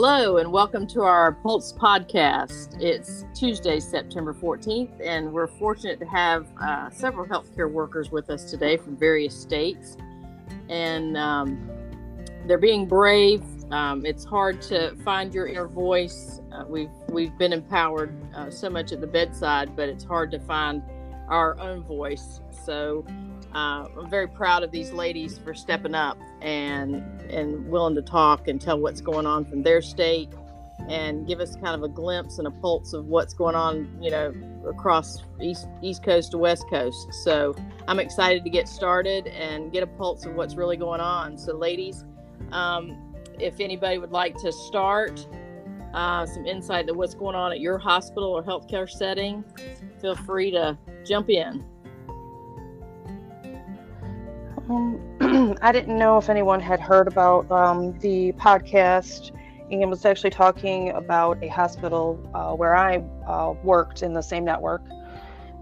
Hello, and welcome to our Pulse podcast. It's Tuesday, September 14th, and we're fortunate to have uh, several healthcare workers with us today from various states. And um, they're being brave. Um, it's hard to find your inner voice. Uh, we've we've been empowered uh, so much at the bedside, but it's hard to find our own voice. So uh, I'm very proud of these ladies for stepping up and and willing to talk and tell what's going on from their state and give us kind of a glimpse and a pulse of what's going on, you know, across east east coast to west coast. So I'm excited to get started and get a pulse of what's really going on. So, ladies, um, if anybody would like to start, uh, some insight to what's going on at your hospital or healthcare setting, feel free to jump in. Um, I didn't know if anyone had heard about um, the podcast. Ian was actually talking about a hospital uh, where I uh, worked in the same network.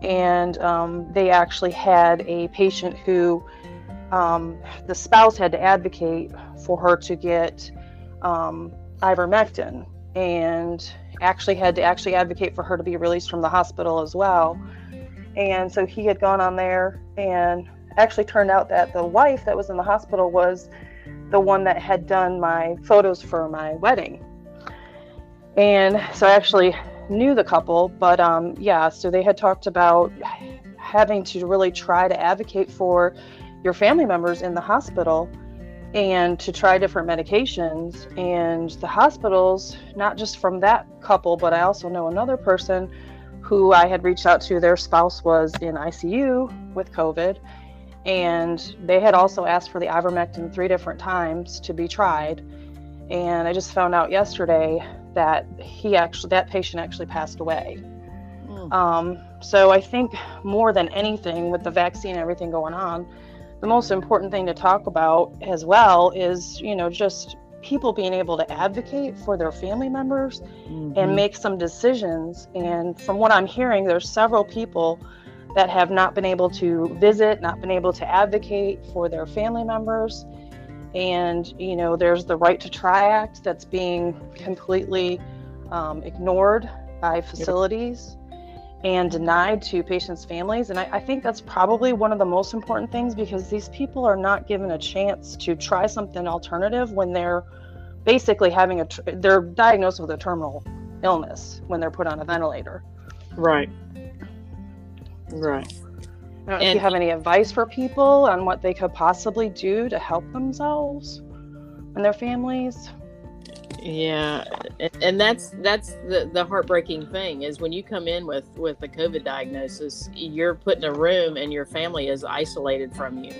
And um, they actually had a patient who um, the spouse had to advocate for her to get um, ivermectin and actually had to actually advocate for her to be released from the hospital as well. And so he had gone on there and actually turned out that the wife that was in the hospital was the one that had done my photos for my wedding. And so I actually knew the couple, but um, yeah, so they had talked about having to really try to advocate for your family members in the hospital and to try different medications. And the hospitals, not just from that couple, but I also know another person who I had reached out to, their spouse was in ICU with COVID and they had also asked for the ivermectin three different times to be tried and i just found out yesterday that he actually that patient actually passed away mm. um, so i think more than anything with the vaccine and everything going on the most important thing to talk about as well is you know just people being able to advocate for their family members mm-hmm. and make some decisions and from what i'm hearing there's several people that have not been able to visit, not been able to advocate for their family members. And, you know, there's the Right to Try Act that's being completely um, ignored by facilities and denied to patients' families. And I, I think that's probably one of the most important things because these people are not given a chance to try something alternative when they're basically having a, they're diagnosed with a terminal illness when they're put on a ventilator. Right. Right. And, if you have any advice for people on what they could possibly do to help themselves and their families. Yeah, and that's that's the the heartbreaking thing is when you come in with with a COVID diagnosis, you're put in a room and your family is isolated from you,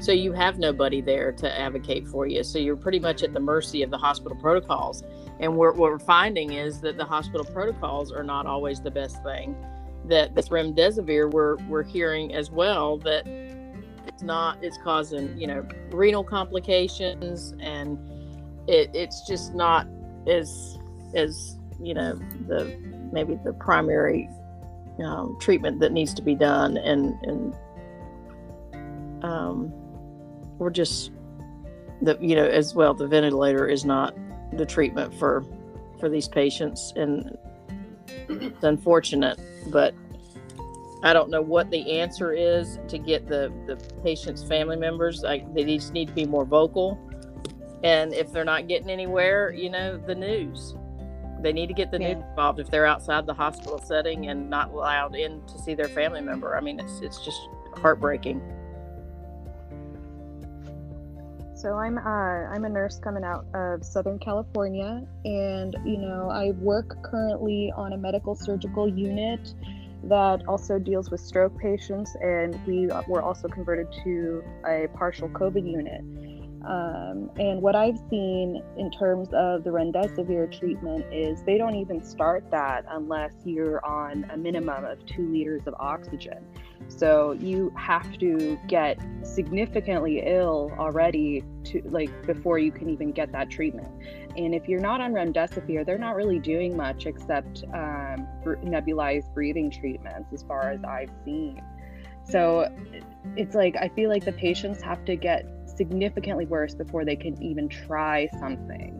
so you have nobody there to advocate for you. So you're pretty much at the mercy of the hospital protocols. And what we're finding is that the hospital protocols are not always the best thing that this remdesivir we're we're hearing as well that it's not it's causing you know renal complications and it, it's just not as as you know the maybe the primary um, treatment that needs to be done and and um, we're just the you know as well the ventilator is not the treatment for for these patients and it's unfortunate but I don't know what the answer is to get the, the patient's family members. Like they just need to be more vocal. And if they're not getting anywhere, you know, the news. They need to get the yeah. news involved if they're outside the hospital setting and not allowed in to see their family member. I mean, it's it's just heartbreaking. So I'm uh, I'm a nurse coming out of Southern California, and you know I work currently on a medical surgical unit that also deals with stroke patients, and we were also converted to a partial COVID unit. Um, and what I've seen in terms of the remdesivir treatment is they don't even start that unless you're on a minimum of two liters of oxygen. So you have to get significantly ill already to like before you can even get that treatment. And if you're not on remdesivir, they're not really doing much except um, nebulized breathing treatments, as far as I've seen. So it's like I feel like the patients have to get significantly worse before they can even try something.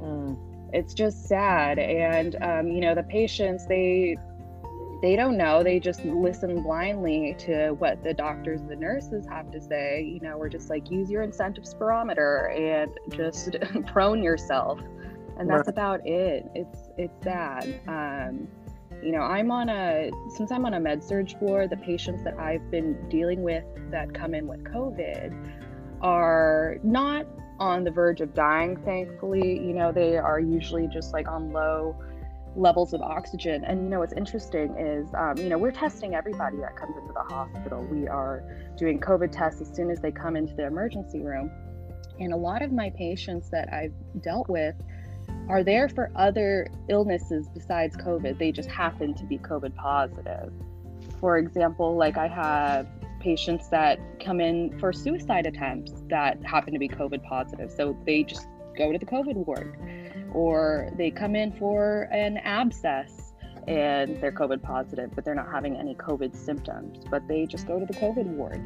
Mm. it's just sad. And, um, you know, the patients, they, they don't know. They just listen blindly to what the doctors, the nurses have to say. You know, we're just like, use your incentive spirometer and just prone yourself. And that's about it. It's, it's sad. Um, you know, I'm on a, since I'm on a med surg floor, the patients that I've been dealing with that come in with COVID are not on the verge of dying, thankfully. You know, they are usually just like on low levels of oxygen. And, you know, what's interesting is, um, you know, we're testing everybody that comes into the hospital. We are doing COVID tests as soon as they come into the emergency room. And a lot of my patients that I've dealt with are there for other illnesses besides COVID. They just happen to be COVID positive. For example, like I have patients that come in for suicide attempts that happen to be COVID positive. So they just go to the COVID ward, or they come in for an abscess and they're COVID positive, but they're not having any COVID symptoms, but they just go to the COVID ward.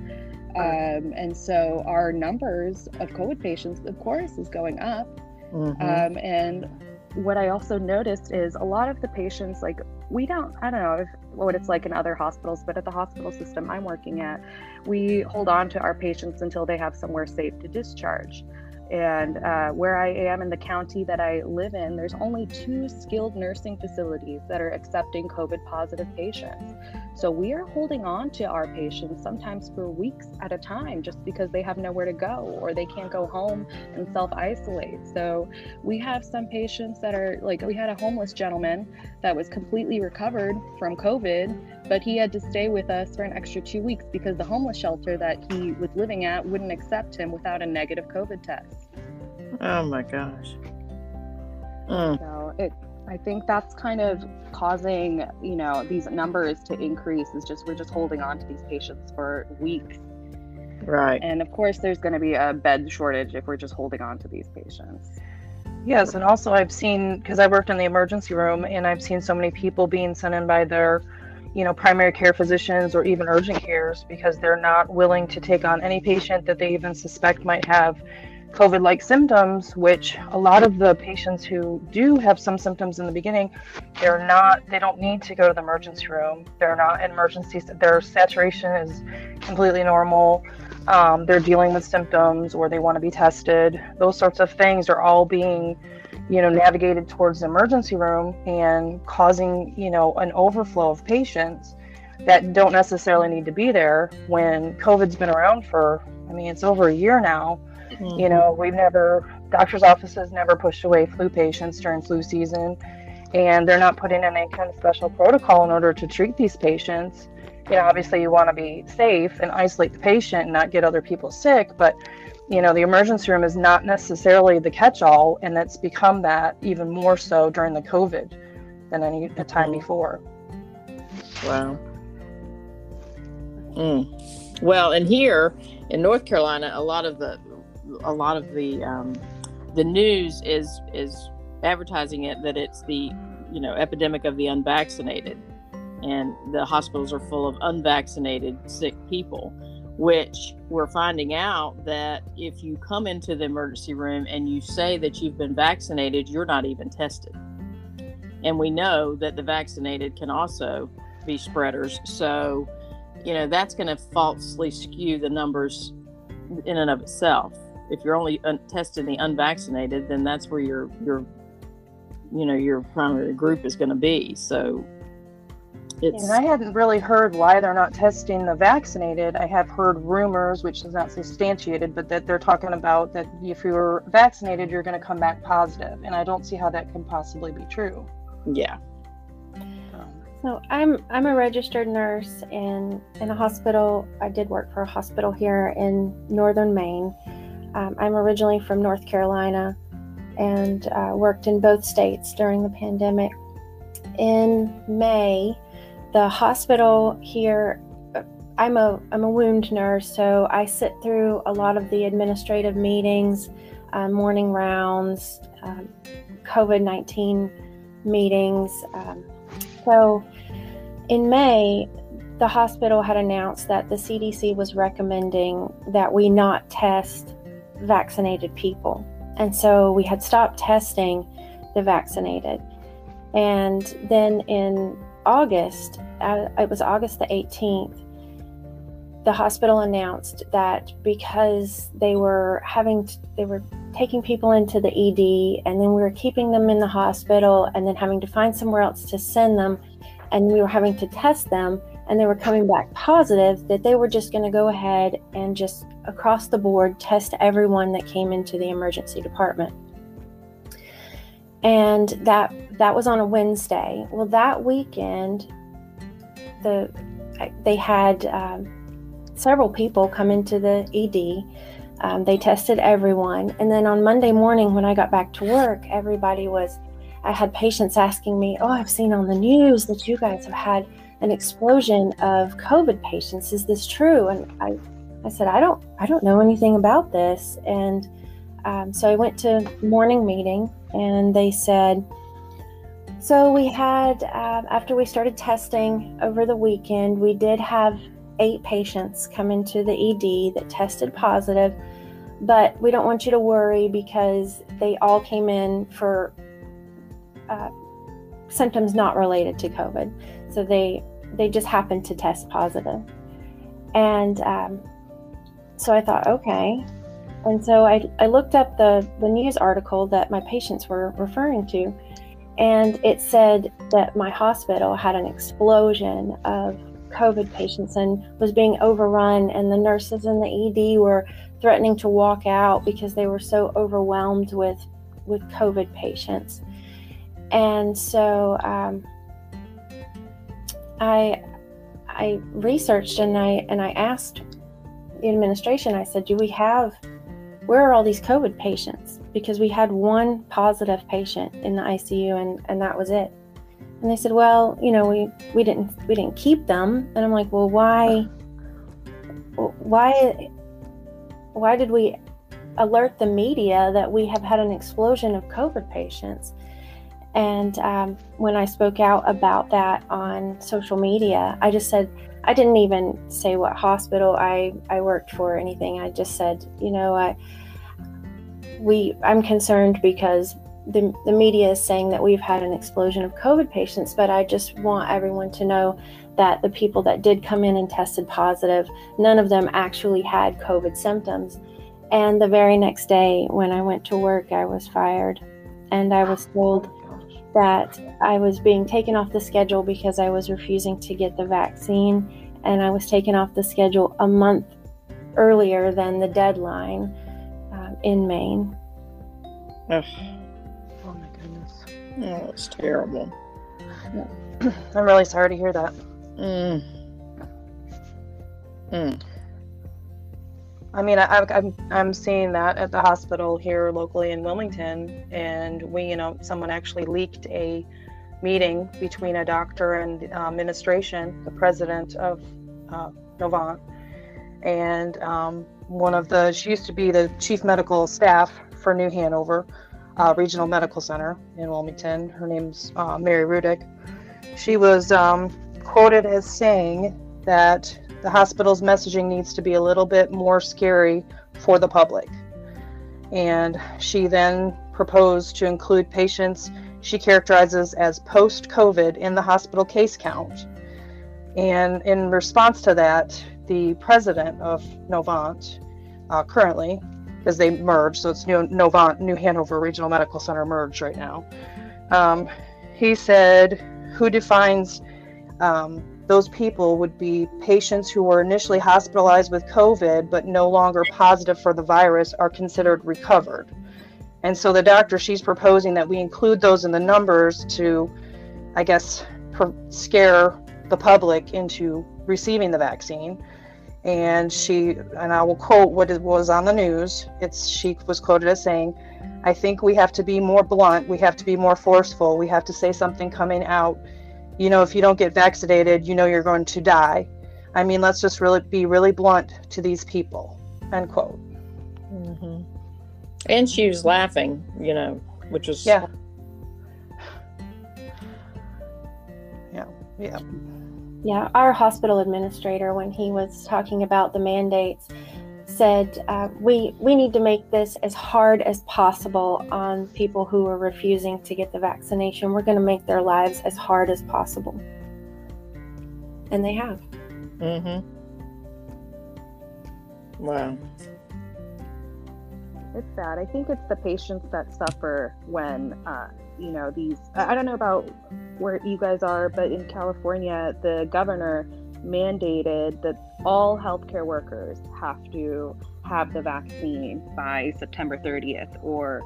Um, and so our numbers of COVID patients, of course, is going up. Mm-hmm. Um, and what I also noticed is a lot of the patients, like we don't, I don't know if, what it's like in other hospitals, but at the hospital system I'm working at, we hold on to our patients until they have somewhere safe to discharge. And uh, where I am in the county that I live in, there's only two skilled nursing facilities that are accepting COVID positive patients. So we are holding on to our patients sometimes for weeks at a time just because they have nowhere to go or they can't go home and self isolate. So we have some patients that are like, we had a homeless gentleman that was completely recovered from COVID, but he had to stay with us for an extra two weeks because the homeless shelter that he was living at wouldn't accept him without a negative COVID test. Oh my gosh. Mm. So it, I think that's kind of causing, you know, these numbers to increase. Is just we're just holding on to these patients for weeks. Right. And of course, there's going to be a bed shortage if we're just holding on to these patients. Yes, and also I've seen because I worked in the emergency room, and I've seen so many people being sent in by their, you know, primary care physicians or even urgent cares because they're not willing to take on any patient that they even suspect might have COVID like symptoms, which a lot of the patients who do have some symptoms in the beginning, they're not, they don't need to go to the emergency room. They're not in emergency, their saturation is completely normal. Um, they're dealing with symptoms or they want to be tested. Those sorts of things are all being, you know, navigated towards the emergency room and causing, you know, an overflow of patients that don't necessarily need to be there when COVID's been around for, I mean, it's over a year now Mm-hmm. You know, we've never, doctor's offices never pushed away flu patients during flu season, and they're not putting in any kind of special protocol in order to treat these patients. You know, obviously, you want to be safe and isolate the patient and not get other people sick, but you know, the emergency room is not necessarily the catch all, and it's become that even more so during the COVID than any time mm-hmm. before. Wow. Mm. Well, and here in North Carolina, a lot of the a lot of the um, the news is is advertising it that it's the you know epidemic of the unvaccinated, and the hospitals are full of unvaccinated sick people. Which we're finding out that if you come into the emergency room and you say that you've been vaccinated, you're not even tested. And we know that the vaccinated can also be spreaders. So, you know, that's going to falsely skew the numbers in and of itself if you're only un- testing the unvaccinated, then that's where your your you know your primary group is going to be. So it's. And I hadn't really heard why they're not testing the vaccinated. I have heard rumors, which is not substantiated, but that they're talking about that if you're vaccinated, you're going to come back positive, and I don't see how that can possibly be true. Yeah. So I'm I'm a registered nurse in in a hospital. I did work for a hospital here in northern Maine, um, I'm originally from North Carolina and uh, worked in both states during the pandemic. In May, the hospital here, uh, I'm a, I'm a wound nurse, so I sit through a lot of the administrative meetings, uh, morning rounds, um, COVID 19 meetings. Um, so in May, the hospital had announced that the CDC was recommending that we not test vaccinated people. And so we had stopped testing the vaccinated. And then in August, uh, it was August the 18th, the hospital announced that because they were having, to, they were taking people into the ED and then we were keeping them in the hospital and then having to find somewhere else to send them and we were having to test them and they were coming back positive that they were just going to go ahead and just across the board test everyone that came into the emergency department. And that that was on a wednesday. Well that weekend the they had um, several people come into the ed um, they tested everyone. And then on monday morning when i got back to work everybody was i had patients asking me oh i've seen on the news that you guys have had an explosion of COVID patients. Is this true? And I, I said, I don't, I don't know anything about this. And um, so I went to morning meeting, and they said, so we had uh, after we started testing over the weekend, we did have eight patients come into the ED that tested positive, but we don't want you to worry because they all came in for uh, symptoms not related to COVID. So they they just happened to test positive. And um, so I thought, okay. And so I, I looked up the, the news article that my patients were referring to, and it said that my hospital had an explosion of COVID patients and was being overrun, and the nurses in the ED were threatening to walk out because they were so overwhelmed with with COVID patients. And so um, I I researched and I and I asked the administration. I said, "Do we have where are all these COVID patients?" Because we had one positive patient in the ICU and and that was it. And they said, "Well, you know, we we didn't we didn't keep them." And I'm like, "Well, why why why did we alert the media that we have had an explosion of COVID patients?" And um, when I spoke out about that on social media, I just said, I didn't even say what hospital I, I worked for or anything. I just said, you know, I, we, I'm concerned because the, the media is saying that we've had an explosion of COVID patients, but I just want everyone to know that the people that did come in and tested positive, none of them actually had COVID symptoms. And the very next day, when I went to work, I was fired and I was told that I was being taken off the schedule because I was refusing to get the vaccine, and I was taken off the schedule a month earlier than the deadline um, in Maine. Ugh. Oh my goodness. Oh, it's terrible. I'm really sorry to hear that. Mm. Mm. I mean, I, I'm I'm seeing that at the hospital here locally in Wilmington, and we, you know, someone actually leaked a meeting between a doctor and uh, administration, the president of uh, Novant, and um, one of the she used to be the chief medical staff for New Hanover uh, Regional Medical Center in Wilmington. Her name's uh, Mary Rudyk. She was um, quoted as saying that the hospital's messaging needs to be a little bit more scary for the public. And she then proposed to include patients she characterizes as post COVID in the hospital case count. And in response to that, the president of Novant, uh, currently, because they merged, so it's New Novant, New Hanover Regional Medical Center merged right now. Um, he said, "Who defines um, those people would be patients who were initially hospitalized with COVID but no longer positive for the virus are considered recovered. And so the doctor, she's proposing that we include those in the numbers to, I guess, scare the public into receiving the vaccine. And she, and I will quote what it was on the news. It's she was quoted as saying, "I think we have to be more blunt. We have to be more forceful. We have to say something coming out you know, if you don't get vaccinated, you know you're going to die. I mean, let's just really be really blunt to these people. End quote. Mm-hmm. And she was laughing, you know, which was yeah, yeah, yeah. Yeah, our hospital administrator, when he was talking about the mandates, said uh, we we need to make this as hard as possible on people who are refusing to get the vaccination. We're going to make their lives as hard as possible, and they have. Mm-hmm. Wow. It's sad. I think it's the patients that suffer when, uh, you know, these. I don't know about where you guys are, but in California, the governor mandated that all healthcare workers have to have the vaccine by September 30th or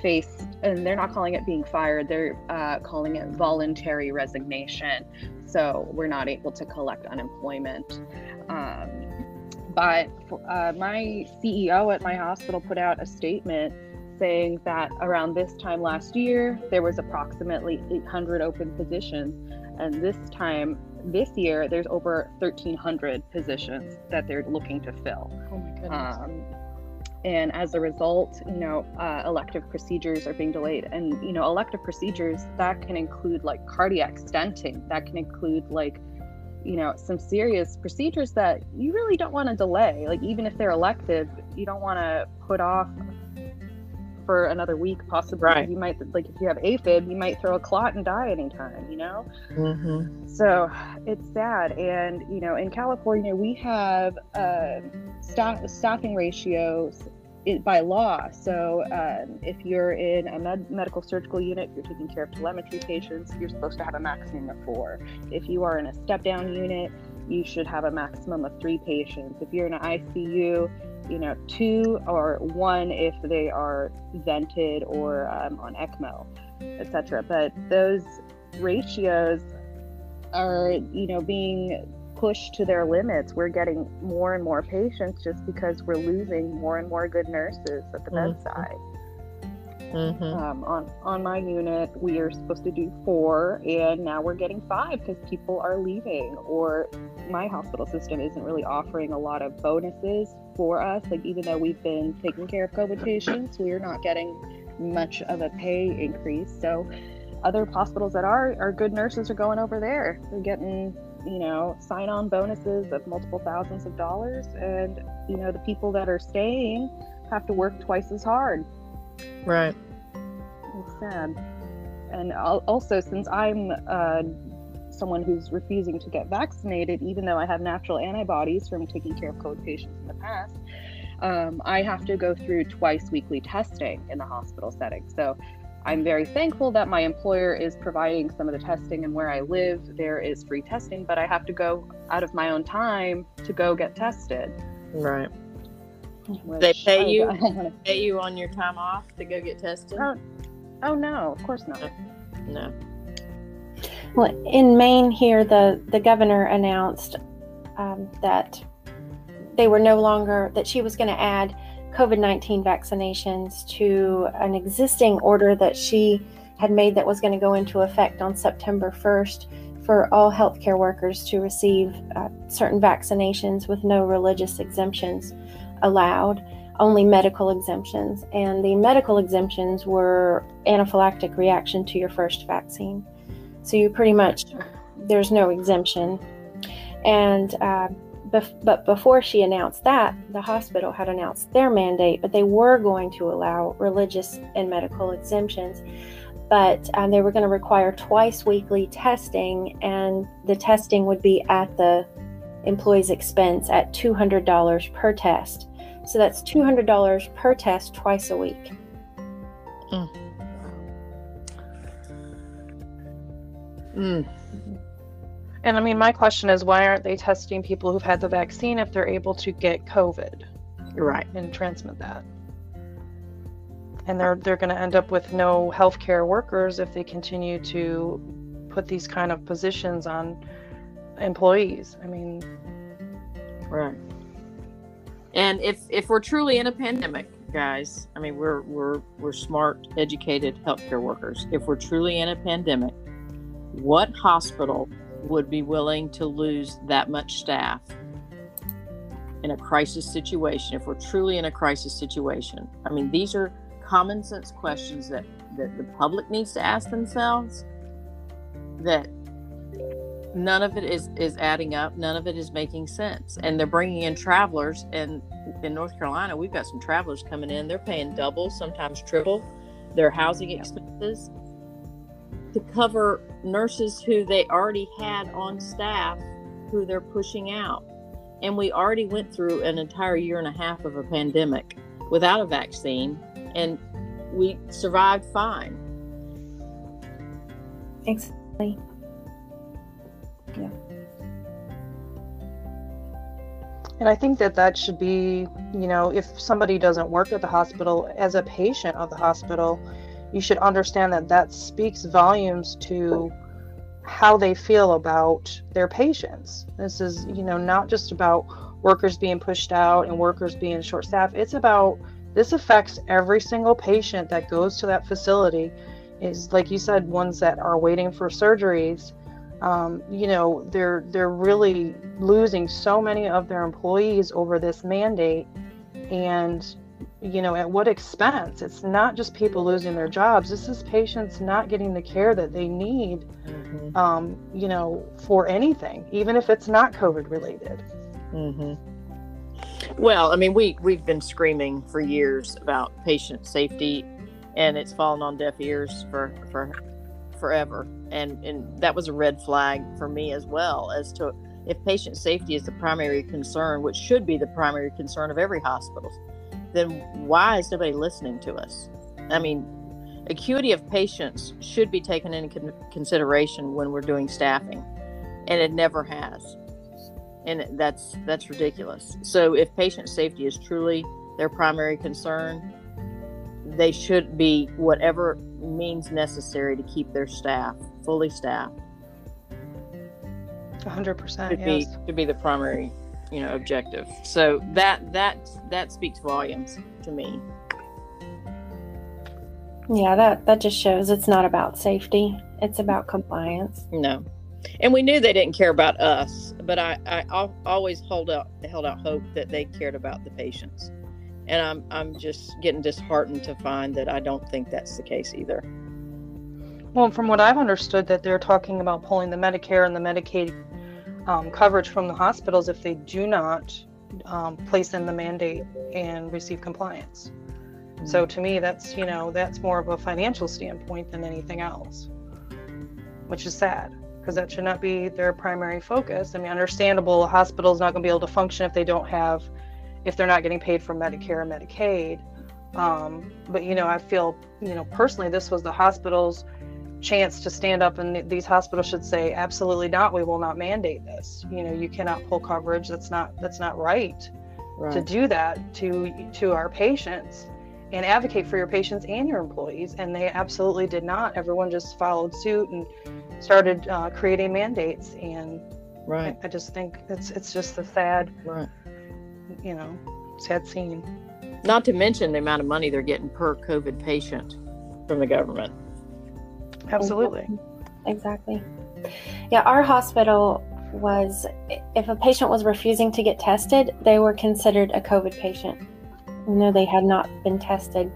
face, and they're not calling it being fired, they're uh, calling it voluntary resignation. So we're not able to collect unemployment. Um, but uh, my CEO at my hospital put out a statement saying that around this time last year, there was approximately 800 open positions. And this time, this year, there's over 1,300 positions that they're looking to fill. Oh my goodness. Um, and as a result, you know, uh, elective procedures are being delayed. And, you know, elective procedures, that can include like cardiac stenting, that can include like you know some serious procedures that you really don't want to delay like even if they're elective you don't want to put off for another week possibly right. you might like if you have afib you might throw a clot and die anytime you know mm-hmm. so it's sad and you know in california we have uh, staff staffing ratios by law. So um, if you're in a med- medical surgical unit, you're taking care of telemetry patients, you're supposed to have a maximum of four. If you are in a step down unit, you should have a maximum of three patients. If you're in an ICU, you know, two or one if they are vented or um, on ECMO, etc. But those ratios are, you know, being pushed to their limits. We're getting more and more patients just because we're losing more and more good nurses at the mm-hmm. bedside. Mm-hmm. Um, on on my unit, we are supposed to do four, and now we're getting five because people are leaving, or my hospital system isn't really offering a lot of bonuses for us. Like even though we've been taking care of COVID patients, we are not getting much of a pay increase. So other hospitals that are are good nurses are going over there. They're getting you know, sign on bonuses of multiple thousands of dollars. And, you know, the people that are staying have to work twice as hard. Right. It's sad. And also, since I'm uh, someone who's refusing to get vaccinated, even though I have natural antibodies from taking care of COVID patients in the past, um, I have to go through twice weekly testing in the hospital setting. So I'm very thankful that my employer is providing some of the testing, and where I live, there is free testing, but I have to go out of my own time to go get tested. Right. They pay I, you I pay you on your time off to go get tested? Oh, oh no, of course not. No. Well, in Maine, here the the governor announced um, that they were no longer that she was going to add COVID 19 vaccinations to an existing order that she had made that was going to go into effect on September 1st for all healthcare workers to receive uh, certain vaccinations with no religious exemptions allowed, only medical exemptions. And the medical exemptions were anaphylactic reaction to your first vaccine. So you pretty much, there's no exemption. And uh, Bef- but before she announced that, the hospital had announced their mandate, but they were going to allow religious and medical exemptions. But um, they were going to require twice weekly testing, and the testing would be at the employee's expense at $200 per test. So that's $200 per test twice a week. Mm. Mm. And I mean, my question is why aren't they testing people who've had the vaccine if they're able to get COVID? Right. And transmit that. And they're they're going to end up with no healthcare workers if they continue to put these kind of positions on employees. I mean, right. And if if we're truly in a pandemic, guys, I mean, we're we're we're smart, educated healthcare workers. If we're truly in a pandemic, what hospital would be willing to lose that much staff in a crisis situation if we're truly in a crisis situation? I mean these are common sense questions that, that the public needs to ask themselves that none of it is is adding up none of it is making sense. And they're bringing in travelers and in north carolina we've got some travelers coming in they're paying double sometimes triple their housing expenses to cover nurses who they already had on staff who they're pushing out. And we already went through an entire year and a half of a pandemic without a vaccine and we survived fine. Exactly. Yeah. And I think that that should be, you know, if somebody doesn't work at the hospital as a patient of the hospital, you should understand that that speaks volumes to how they feel about their patients. This is, you know, not just about workers being pushed out and workers being short staffed. It's about this affects every single patient that goes to that facility. Is like you said, ones that are waiting for surgeries um, you know they're they're really losing so many of their employees over this mandate and you know at what expense. It's not just people losing their jobs. This is patients not getting the care that they need mm-hmm. um, you know for anything even if it's not covid related. Mm-hmm. well i mean we we've been screaming for years about patient safety and it's fallen on deaf ears for for forever. And and that was a red flag for me as well as to if patient safety is the primary concern which should be the primary concern of every hospital then why is nobody listening to us i mean acuity of patients should be taken into con- consideration when we're doing staffing and it never has and that's that's ridiculous so if patient safety is truly their primary concern they should be whatever means necessary to keep their staff fully staffed. 100% should yes. be should be the primary, you know, objective. So that that that speaks volumes to me. Yeah, that that just shows it's not about safety; it's about compliance. No, and we knew they didn't care about us, but I I always hold out held out hope that they cared about the patients and I'm I'm just getting disheartened to find that I don't think that's the case either. Well, from what I've understood, that they're talking about pulling the Medicare and the Medicaid um, coverage from the hospitals if they do not um, place in the mandate and receive compliance. Mm-hmm. So to me, that's you know that's more of a financial standpoint than anything else, which is sad because that should not be their primary focus. I mean, understandable, a hospital is not going to be able to function if they don't have if they're not getting paid from Medicare and Medicaid. Um, but you know, I feel you know personally, this was the hospital's chance to stand up, and these hospitals should say, absolutely not. We will not mandate this. You know, you cannot pull coverage. That's not that's not right, right. to do that to to our patients and advocate for your patients and your employees. And they absolutely did not. Everyone just followed suit and started uh, creating mandates. And right, I, I just think it's it's just a sad. Right you know, sad scene. Not to mention the amount of money they're getting per COVID patient from the government. Absolutely. Exactly. Yeah, our hospital was, if a patient was refusing to get tested, they were considered a COVID patient. Even though they had not been tested.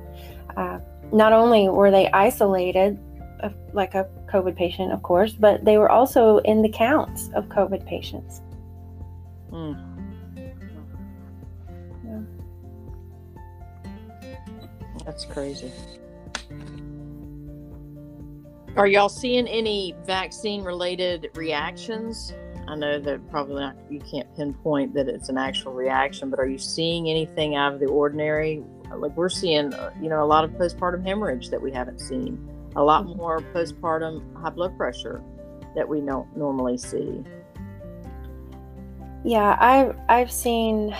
Uh, not only were they isolated, uh, like a COVID patient, of course, but they were also in the counts of COVID patients. Mm. That's crazy. Are y'all seeing any vaccine related reactions? I know that probably not, you can't pinpoint that it's an actual reaction, but are you seeing anything out of the ordinary? Like we're seeing, uh, you know, a lot of postpartum hemorrhage that we haven't seen, a lot mm-hmm. more postpartum high blood pressure that we don't normally see. Yeah, I've I've seen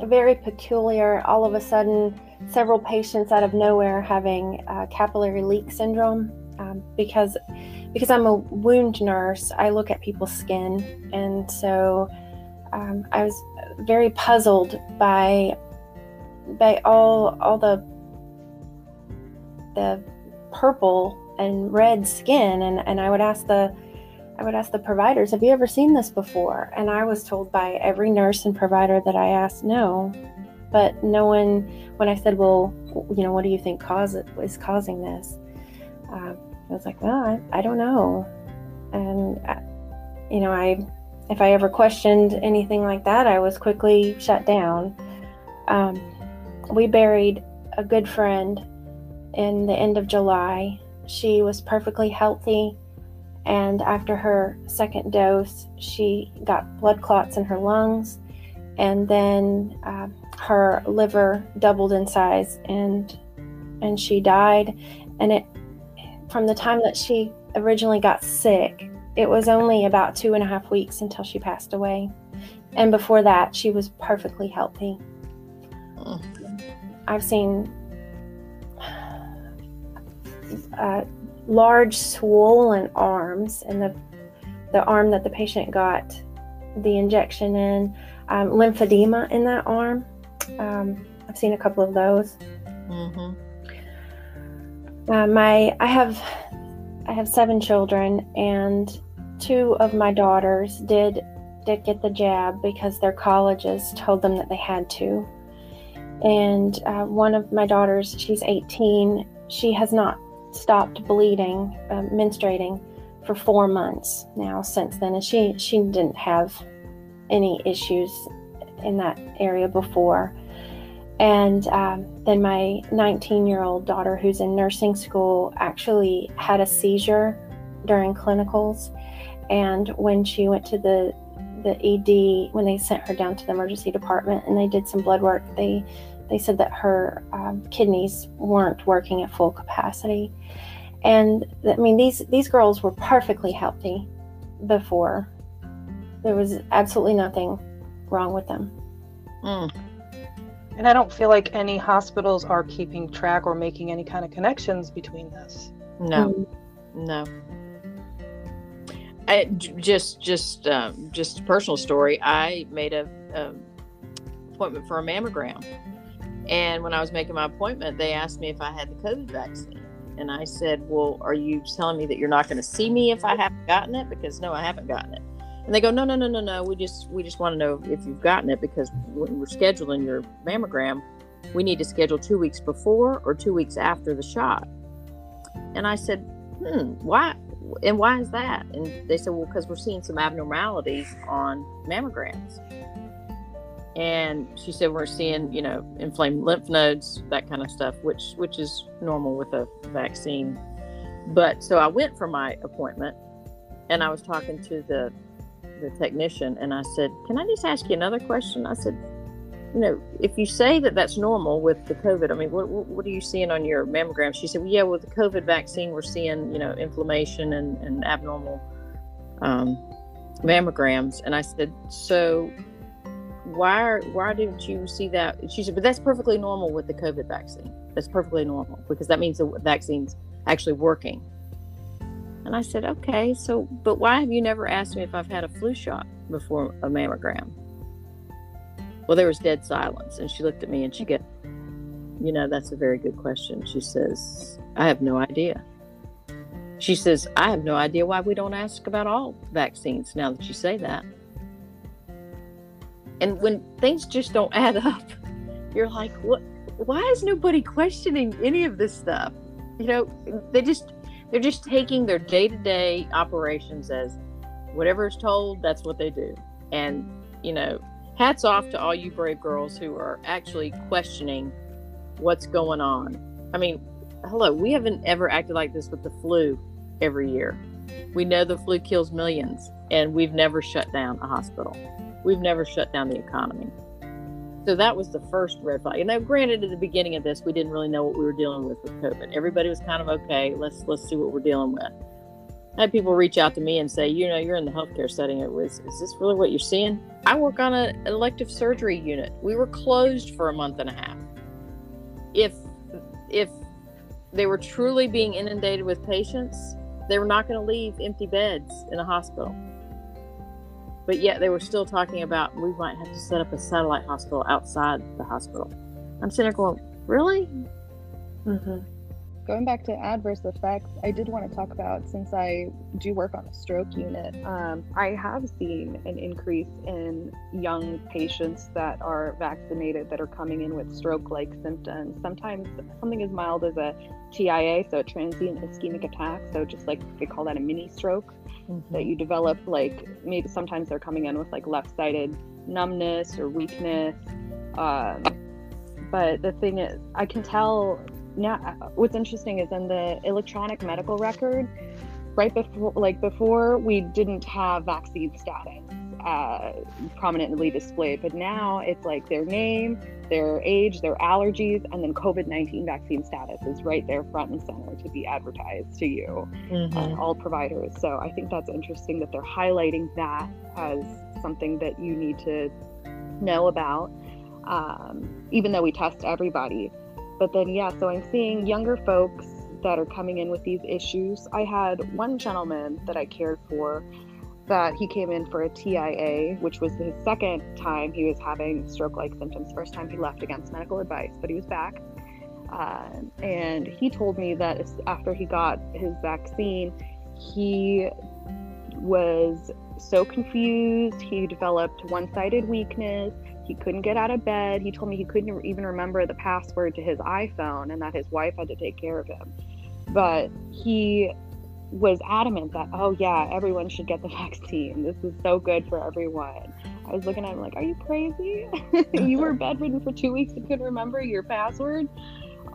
a very peculiar. All of a sudden, several patients out of nowhere having uh, capillary leak syndrome um, because because I'm a wound nurse. I look at people's skin, and so um, I was very puzzled by by all all the the purple and red skin, and and I would ask the I would ask the providers, "Have you ever seen this before?" And I was told by every nurse and provider that I asked, "No." But no one, when I said, well, you know, what do you think cause it, is causing this? Uh, I was like, well, I, I don't know. And I, you know, I if I ever questioned anything like that, I was quickly shut down. Um, we buried a good friend in the end of July. She was perfectly healthy, and after her second dose, she got blood clots in her lungs, and then uh, her liver doubled in size, and and she died. And it from the time that she originally got sick, it was only about two and a half weeks until she passed away. And before that, she was perfectly healthy. I've seen uh, large swollen arms and the the arm that the patient got the injection in um, lymphedema in that arm um, i've seen a couple of those mm-hmm. Uh, my i have i have seven children and two of my daughters did did get the jab because their colleges told them that they had to. And uh, one of my daughters she's 18 she has not stopped bleeding uh, menstruating for four months now since then and she she didn't have any issues in that area before and um, then my 19 year old daughter who's in nursing school actually had a seizure during clinicals and when she went to the the ED when they sent her down to the emergency department and they did some blood work, they they said that her um, kidneys weren't working at full capacity, and I mean these these girls were perfectly healthy before. There was absolutely nothing wrong with them. Mm. And I don't feel like any hospitals are keeping track or making any kind of connections between this. No, mm. no. I, just just um, just a personal story. I made a, a, appointment for a mammogram, and when I was making my appointment, they asked me if I had the COVID vaccine, and I said, "Well, are you telling me that you're not going to see me if I haven't gotten it? Because no, I haven't gotten it." And they go, "No, no, no, no, no. We just we just want to know if you've gotten it because when we're scheduling your mammogram, we need to schedule two weeks before or two weeks after the shot." And I said, "Hmm, why?" and why is that? And they said, well, because we're seeing some abnormalities on mammograms. And she said we're seeing, you know, inflamed lymph nodes, that kind of stuff, which which is normal with a vaccine. But so I went for my appointment, and I was talking to the the technician, and I said, "Can I just ask you another question?" I said, you know, if you say that that's normal with the COVID, I mean, what, what are you seeing on your mammogram? She said, well, yeah, with the COVID vaccine, we're seeing, you know, inflammation and, and abnormal um, mammograms. And I said, so why, why didn't you see that? She said, but that's perfectly normal with the COVID vaccine. That's perfectly normal because that means the vaccine's actually working. And I said, okay, so, but why have you never asked me if I've had a flu shot before a mammogram? Well, there was dead silence, and she looked at me and she go, You know, that's a very good question. She says, I have no idea. She says, I have no idea why we don't ask about all vaccines now that you say that. And when things just don't add up, you're like, What? Why is nobody questioning any of this stuff? You know, they just, they're just taking their day to day operations as whatever is told, that's what they do. And, you know, hats off to all you brave girls who are actually questioning what's going on. I mean, hello, we haven't ever acted like this with the flu every year. We know the flu kills millions, and we've never shut down a hospital. We've never shut down the economy. So that was the first red flag. And now, granted, at the beginning of this, we didn't really know what we were dealing with with COVID. Everybody was kind of okay. Let's let's see what we're dealing with. I had people reach out to me and say, you know, you're in the healthcare setting. It was, is this really what you're seeing? I work on an elective surgery unit. We were closed for a month and a half. If, if they were truly being inundated with patients, they were not going to leave empty beds in a hospital. But yet they were still talking about we might have to set up a satellite hospital outside the hospital. I'm sitting there going, really? Mm-hmm. Going back to adverse effects, I did want to talk about since I do work on a stroke unit, um, I have seen an increase in young patients that are vaccinated that are coming in with stroke like symptoms. Sometimes something as mild as a TIA, so a transient ischemic attack, so just like they call that a mini stroke mm-hmm. that you develop, like maybe sometimes they're coming in with like left sided numbness or weakness. Um, but the thing is, I can tell now what's interesting is in the electronic medical record right before like before we didn't have vaccine status uh, prominently displayed but now it's like their name their age their allergies and then covid-19 vaccine status is right there front and center to be advertised to you mm-hmm. uh, all providers so i think that's interesting that they're highlighting that as something that you need to know about um, even though we test everybody but then, yeah, so I'm seeing younger folks that are coming in with these issues. I had one gentleman that I cared for that he came in for a TIA, which was his second time he was having stroke like symptoms. First time he left against medical advice, but he was back. Uh, and he told me that after he got his vaccine, he was so confused. He developed one sided weakness. He couldn't get out of bed. He told me he couldn't even remember the password to his iPhone and that his wife had to take care of him. But he was adamant that, oh, yeah, everyone should get the vaccine. This is so good for everyone. I was looking at him like, are you crazy? you were bedridden for two weeks and couldn't remember your password?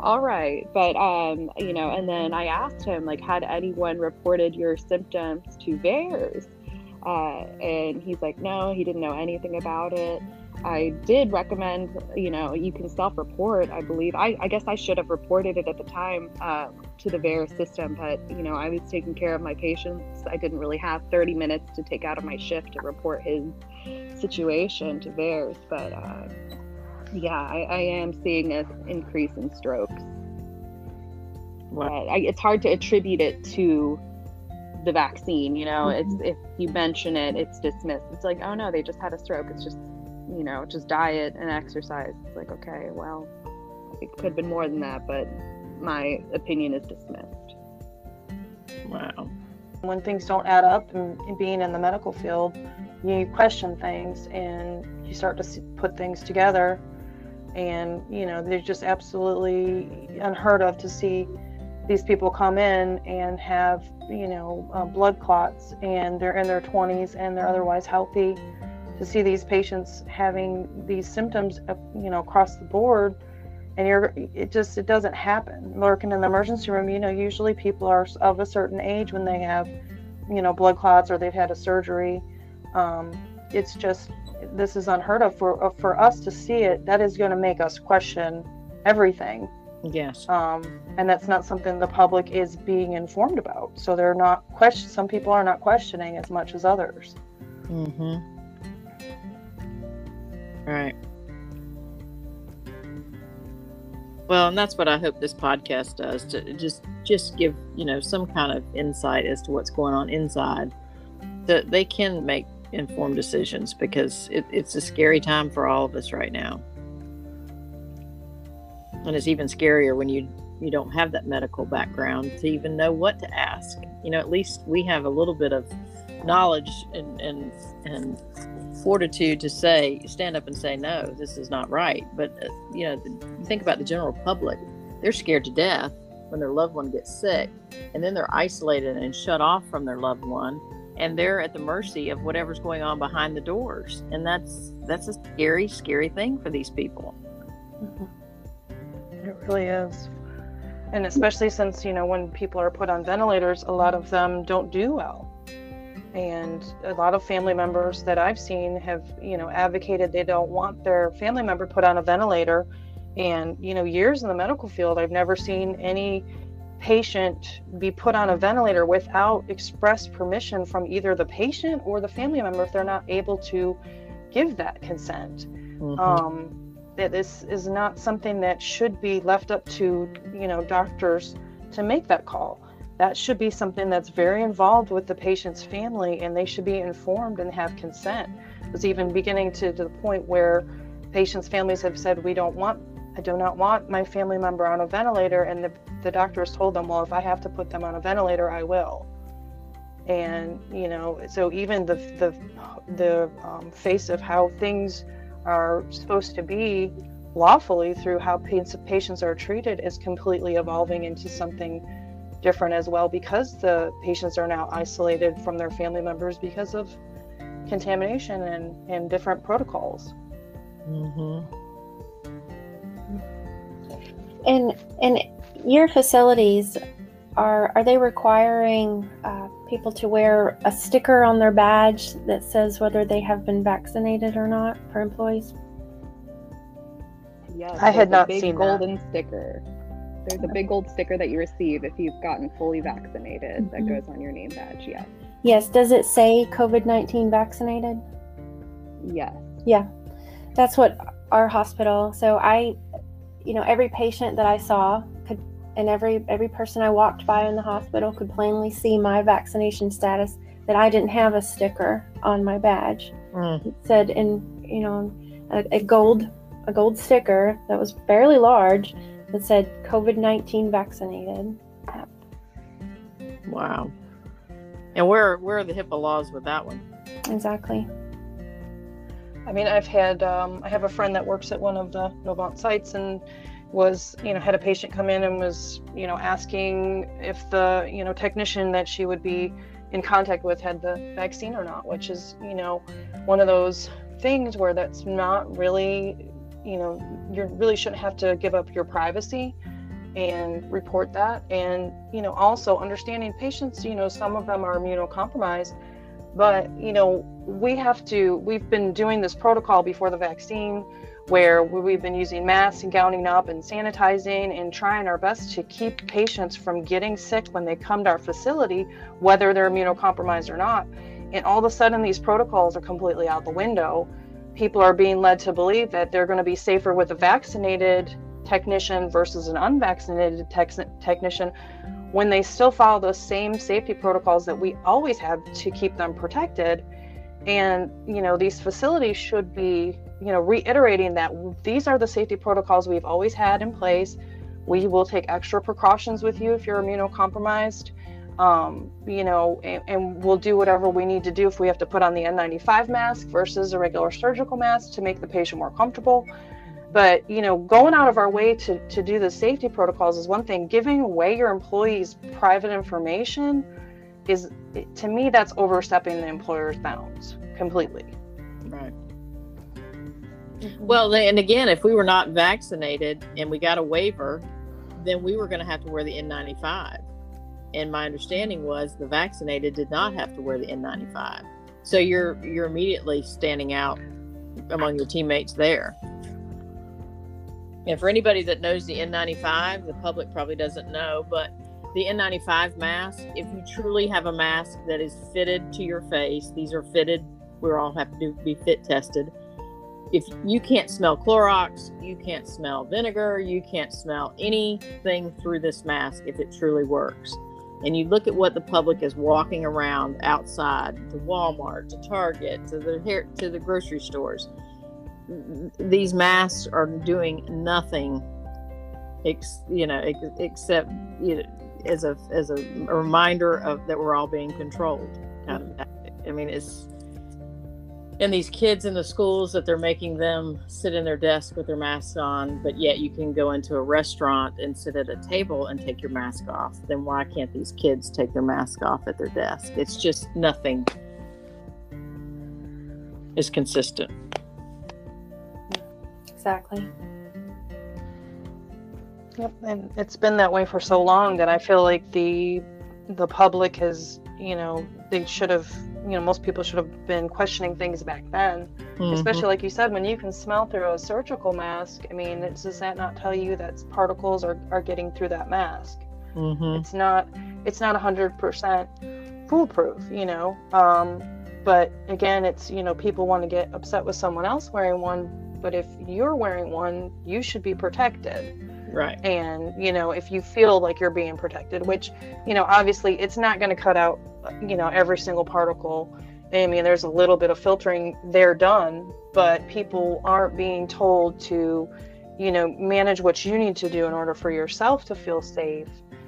all right but um you know and then i asked him like had anyone reported your symptoms to VAERS uh, and he's like no he didn't know anything about it I did recommend, you know, you can self report, I believe. I, I, guess I should have reported it at the time uh, to the VAERS system, but, you know, I was taking care of my patients. I didn't really have 30 minutes to take out of my shift to report his situation to VAERS. But uh, yeah, I, I, am seeing an increase in strokes. Wow. But I, it's hard to attribute it to the vaccine, you know, mm-hmm. it's if you mention it, it's dismissed. It's like, oh no, they just had a stroke. It's just you know, just diet and exercise. It's like, okay, well, it could have been more than that, but my opinion is dismissed. Wow. When things don't add up and being in the medical field, you question things and you start to put things together. And, you know, they're just absolutely unheard of to see these people come in and have, you know, uh, blood clots and they're in their 20s and they're otherwise healthy to see these patients having these symptoms, uh, you know, across the board, and you're it just it doesn't happen. Working in the emergency room, you know, usually people are of a certain age when they have, you know, blood clots or they've had a surgery. Um, it's just this is unheard of for for us to see it. That is going to make us question everything. Yes. Um, and that's not something the public is being informed about. So they're not question. Some people are not questioning as much as others. Mm-hmm. Right. Well, and that's what I hope this podcast does to just just give, you know, some kind of insight as to what's going on inside that they can make informed decisions because it, it's a scary time for all of us right now. And it's even scarier when you you don't have that medical background to even know what to ask. You know, at least we have a little bit of knowledge and and and fortitude to say, stand up and say, no, this is not right. But, uh, you know, think about the general public. They're scared to death when their loved one gets sick, and then they're isolated and shut off from their loved one, and they're at the mercy of whatever's going on behind the doors. And that's that's a scary, scary thing for these people. Mm-hmm. It really is. And especially since, you know, when people are put on ventilators, a lot of them don't do well and a lot of family members that I've seen have, you know, advocated they don't want their family member put on a ventilator. And, you know, years in the medical field, I've never seen any patient be put on a ventilator without express permission from either the patient or the family member if they're not able to give that consent. Mm-hmm. Um, that this is not something that should be left up to, you know, doctors to make that call that should be something that's very involved with the patient's family and they should be informed and have consent. It's even beginning to, to the point where patients' families have said, We don't want, I do not want my family member on a ventilator, and the the doctors told them, well, if I have to put them on a ventilator, I will. And you know, so even the the the um, face of how things are supposed to be lawfully through how patients are treated is completely evolving into something different as well because the patients are now isolated from their family members because of contamination and, and different protocols. Mm-hmm. And and your facilities are are they requiring uh, people to wear a sticker on their badge that says whether they have been vaccinated or not for employees? Yes, I had not big seen golden that. sticker. There's a big gold sticker that you receive if you've gotten fully vaccinated mm-hmm. that goes on your name badge. Yes. Yes. Does it say COVID 19 vaccinated? Yes. Yeah. That's what our hospital. So I, you know, every patient that I saw could, and every every person I walked by in the hospital could plainly see my vaccination status. That I didn't have a sticker on my badge. Mm. It said in you know a, a gold a gold sticker that was fairly large that said COVID 19 vaccinated. Wow. And where, where are the HIPAA laws with that one? Exactly. I mean, I've had, um, I have a friend that works at one of the Novant sites and was, you know, had a patient come in and was, you know, asking if the, you know, technician that she would be in contact with had the vaccine or not, which is, you know, one of those things where that's not really you know you really shouldn't have to give up your privacy and report that. And you know also understanding patients you know some of them are immunocompromised but you know we have to we've been doing this protocol before the vaccine where we've been using masks and gowning up and sanitizing and trying our best to keep patients from getting sick when they come to our facility whether they're immunocompromised or not. And all of a sudden these protocols are completely out the window people are being led to believe that they're going to be safer with a vaccinated technician versus an unvaccinated technician when they still follow those same safety protocols that we always have to keep them protected. And you know these facilities should be you know reiterating that these are the safety protocols we've always had in place. We will take extra precautions with you if you're immunocompromised um, you know, and, and, we'll do whatever we need to do if we have to put on the N95 mask versus a regular surgical mask to make the patient more comfortable. But you know, going out of our way to to do the safety protocols is one thing. Giving away your employees' private information is, to me, that's overstepping the employer's bounds completely. Right. Well, and again, if we were not vaccinated and we got a waiver, then we were going to have to wear the N95 and my understanding was the vaccinated did not have to wear the N95. So you're you're immediately standing out among your teammates there. And for anybody that knows the N95, the public probably doesn't know, but the N95 mask, if you truly have a mask that is fitted to your face, these are fitted, we all have to be fit tested. If you can't smell Clorox, you can't smell vinegar, you can't smell anything through this mask if it truly works and you look at what the public is walking around outside to Walmart, to Target, to the hair, to the grocery stores, these masks are doing nothing, ex, you know, ex, except you know, as a as a reminder of that we're all being controlled. Kind of, I mean, it's and these kids in the schools that they're making them sit in their desk with their masks on, but yet you can go into a restaurant and sit at a table and take your mask off. Then why can't these kids take their mask off at their desk? It's just nothing is consistent. Exactly. Yep, and it's been that way for so long that I feel like the the public has, you know, they should have you know most people should have been questioning things back then. Mm-hmm. especially like you said when you can smell through a surgical mask i mean does that not tell you that particles are, are getting through that mask? Mm-hmm. it's not it's not 100% foolproof you know? Um, but again it's you know people want to get upset with someone else wearing one but if you're wearing one you should be protected. Right. And you know if you feel like you're being protected which you know obviously it's not going to cut out you know every single particle i mean there's a little bit of filtering there done but people aren't being told to you know, manage what you need to do in order for yourself to feel safe.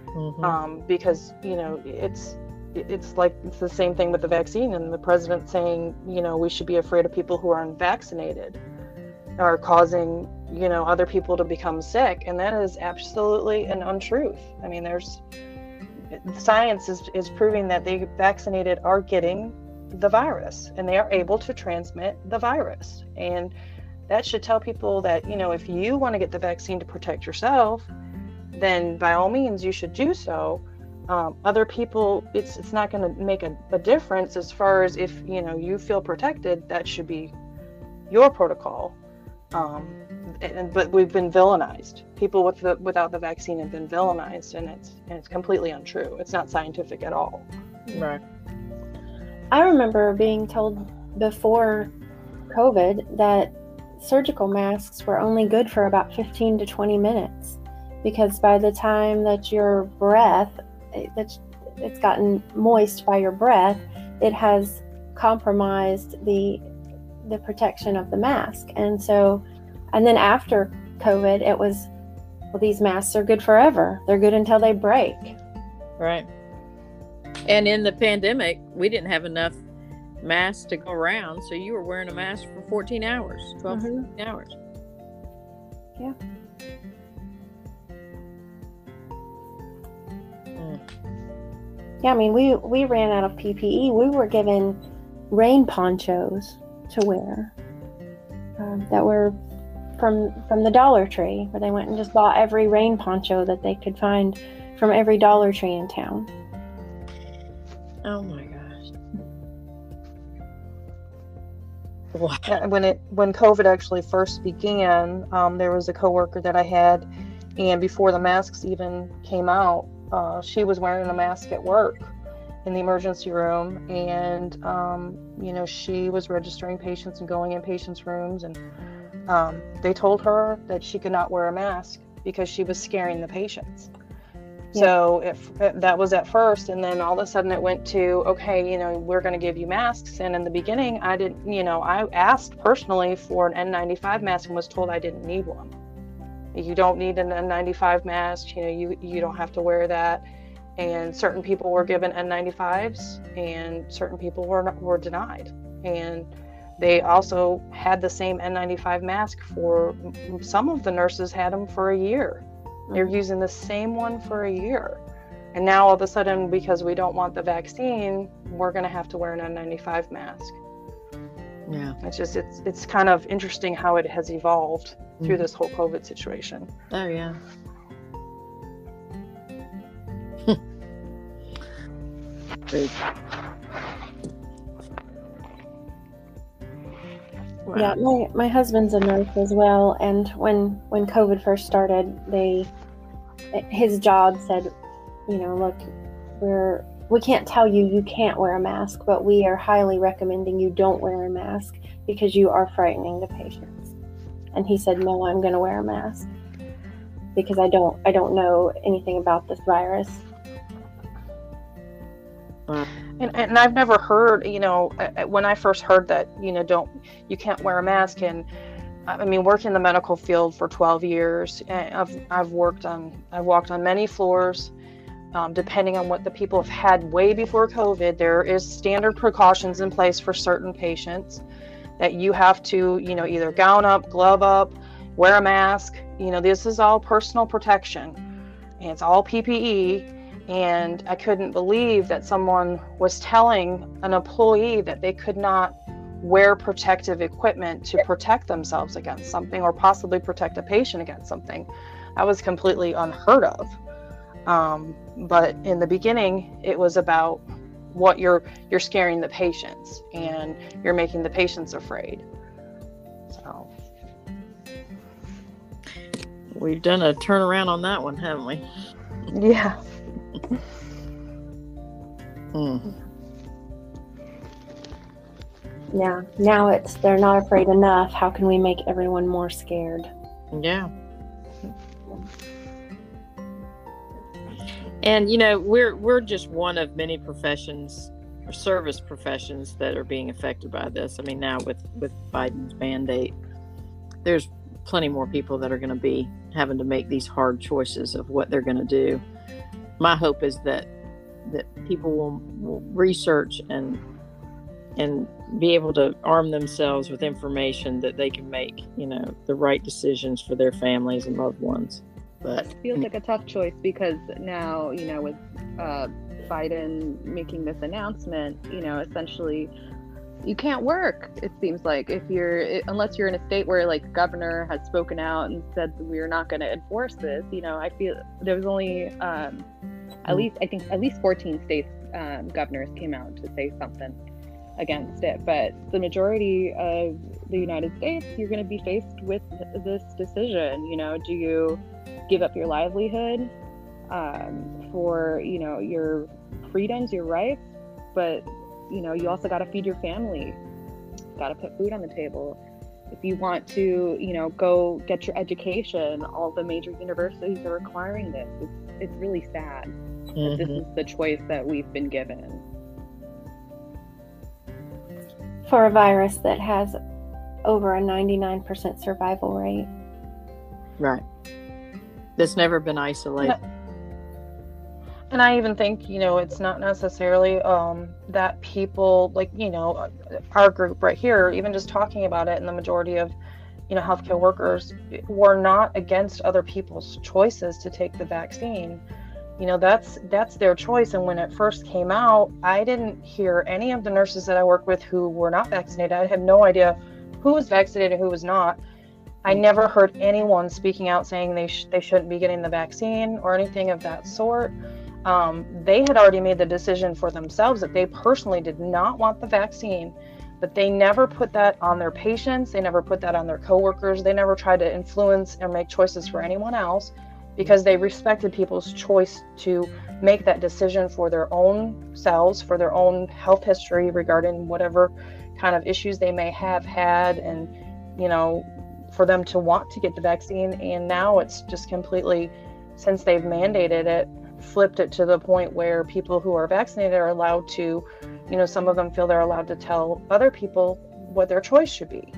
Mhm. Um, because you know it's it's like it's the same thing with the vaccine and the president saying you know we should be afraid of people who are unvaccinated are causing you know other people to become sick and that is absolutely an untruth i mean there's science is, is proving that the vaccinated are getting the virus and they are able to transmit the virus. And that should tell people that you know if you want to get the vaccine to protect yourself then by all means you should do so. Um, other people it's it's not going to make a, a difference as far as if you know you feel protected that should be your protocol. Um, and, but we've been villainized people with the without the vaccine have been villainized and it's and it's completely untrue it's not scientific at all Right. I remember being told before COVID that surgical masks were only good for about 15 to 20 minutes because by the time that your breath that it's gotten moist by your breath, it has compromised the the protection of the mask. And so and then after COVID, it was well these masks are good forever. They're good until they break. Right. And in the pandemic, we didn't have enough masks to go around, so you were wearing a mask for 14 hours, 12 Mhm. 14 hours. Yeah. Mm. Yeah, I mean, we we ran out of PPE. We were given rain ponchos to wear um, that were from from the Dollar Tree, where they went and just bought every rain poncho that they could find from every Dollar Tree in town. Oh my gosh. Wow. Uh, when it when COVID actually first began, um, there was a coworker that I had, and before the masks even came out, uh, she was wearing a mask at work in the emergency room, and um, you know she was registering patients and going in patients' rooms, and um, they told her that she could not wear a mask because she was scaring the patients. So if if that was at first, and then all of a sudden it went to okay, you know, we're going to give you masks. And in the beginning, I didn't, you know, I asked personally for an N95 mask and was told I didn't need one. You don't need an N95 mask. You know, you you don't have to wear that. And certain people were given N95s, and certain people were were denied. And they also had the same N95 mask for some of the nurses had them for a year. They're using the same one for a year. And now all of a sudden, because we don't want the vaccine, we're going to have to wear an N95 mask. Yeah. It's just, it's, it's kind of interesting how it has evolved through Mhm. this whole COVID situation. Oh yeah. Great. Wow. Yeah, my, my husband's a nurse as well, and when when COVID first started, they his job said, you know, look, we're we can't tell you you can't wear a mask, but we are highly recommending you don't wear a mask because you are frightening the patients. And he said, no, I'm going to wear a mask because I don't I don't know anything about this virus. And, and I've never heard, you know, when I first heard that, you know, don't, you can't wear a mask. And I mean, worked in the medical field for 12 years. I've, I've worked on, I've walked on many floors. Um, depending on what the people have had way before COVID, there is standard precautions in place for certain patients that you have to, you know, either gown up, glove up, wear a mask. You know, this is all personal protection and it's all PPE. And I couldn't believe that someone was telling an employee that they could not wear protective equipment to protect themselves against something or possibly protect a patient against something. That was completely unheard of. Um, but in the beginning, it was about what you're you're scaring the patients and you're making the patients afraid. So We've done a turnaround on that one, haven't we? yeah. Mm. Yeah, now it's they're not afraid enough. How can we make everyone more scared? Yeah. And you know, we're we're just one of many professions or service professions that are being affected by this. I mean, now with with Biden's mandate, there's plenty more people that are going to be having to make these hard choices of what they're going to do. My hope is that that people will, will research and and be able to arm themselves with information that they can make, you know, the right decisions for their families and loved ones. But it feels like a tough choice because now, you know, with uh, Biden making this announcement, you know, essentially you can't work it seems like if you're unless you're in a state where like governor has spoken out and said we're not going to enforce this you know i feel there was only um, at least i think at least 14 states um, governors came out to say something against it but the majority of the united states you're going to be faced with this decision you know do you give up your livelihood um, for you know your freedoms your rights but you know you also got to feed your family. Got to put food on the table. If you want to you know go get your education all the major universities are requiring this. It's, it's really sad mm-hmm. this is the choice that we've been given. For a virus that has over a 99% survival rate. Right. That's never been isolated and I even think, you know, it's not necessarily um, that people like, you know, uh, our group right here, even just talking about it, and the majority of, you know, healthcare workers were not against other people's choices to take the vaccine. You know, that's that's their choice. And when it first came out, I didn't hear any of the nurses that I work with who were not vaccinated. I had no idea who was vaccinated, who was not. I never heard anyone speaking out saying they sh- they shouldn't be getting the vaccine or anything of that sort um, they had already made the decision for themselves that they personally did not want the vaccine, but they never put that on their patients. They never put that on their coworkers. They never tried to influence or make choices for anyone else because they respected people's choice to make that decision for their own selves, for their own health history regarding whatever kind of issues they may have had, and, you know, for them to want to get the vaccine. And now it's just completely, since they've mandated it, flipped it to the point where people who are vaccinated are allowed to, you know, some of them feel they're allowed to tell other people what their choice should be.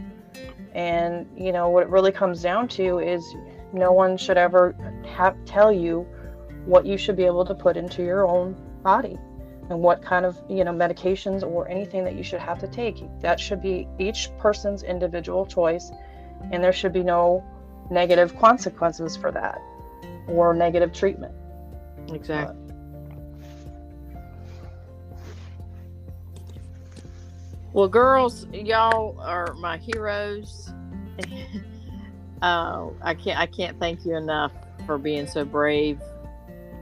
And, you know, what it really comes down to is no one should ever have tell you what you should be able to put into your own body and what kind of, you know, medications or anything that you should have to take. That should be each person's individual choice and there should be no negative consequences for that or negative treatment. Exactly. Well, girls, y'all are my heroes. uh, I can't I can't thank you enough for being so brave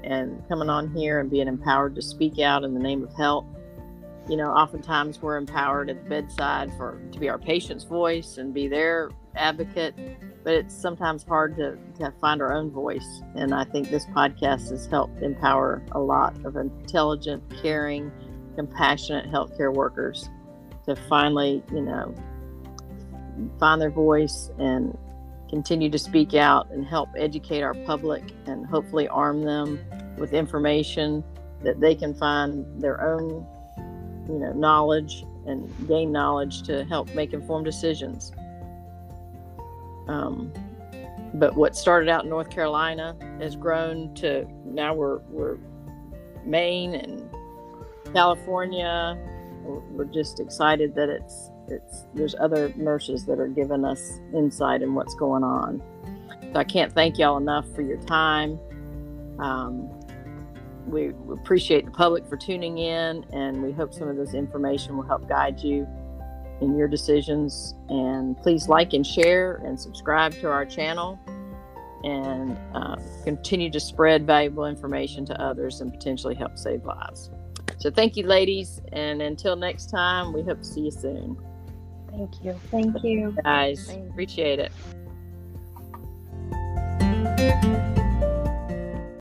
and coming on here and being empowered to speak out in the name of health. You know, oftentimes we're empowered at the bedside for to be our patient's voice and be their advocate but it's sometimes hard to, to find our own voice. And I think this podcast has helped empower a lot of intelligent, caring, compassionate healthcare workers to finally, you know, find their voice and continue to speak out and help educate our public and hopefully arm them with information that they can find their own, you know, knowledge and gain knowledge to help make informed decisions. Um, but what started out in North Carolina has grown to now we're we're Maine and California. We're, just excited that it's it's there's other nurses that are giving us insight in what's going on. So I can't thank y'all enough for your time. Um, we appreciate the public for tuning in, and we hope some of this information will help guide you in your decisions. And please like and share and subscribe to our channel and uh, continue to spread valuable information to others and potentially help save lives. So, thank you, ladies. And until next time, we hope to see you soon. Thank you. Thank you. Guys, appreciate it.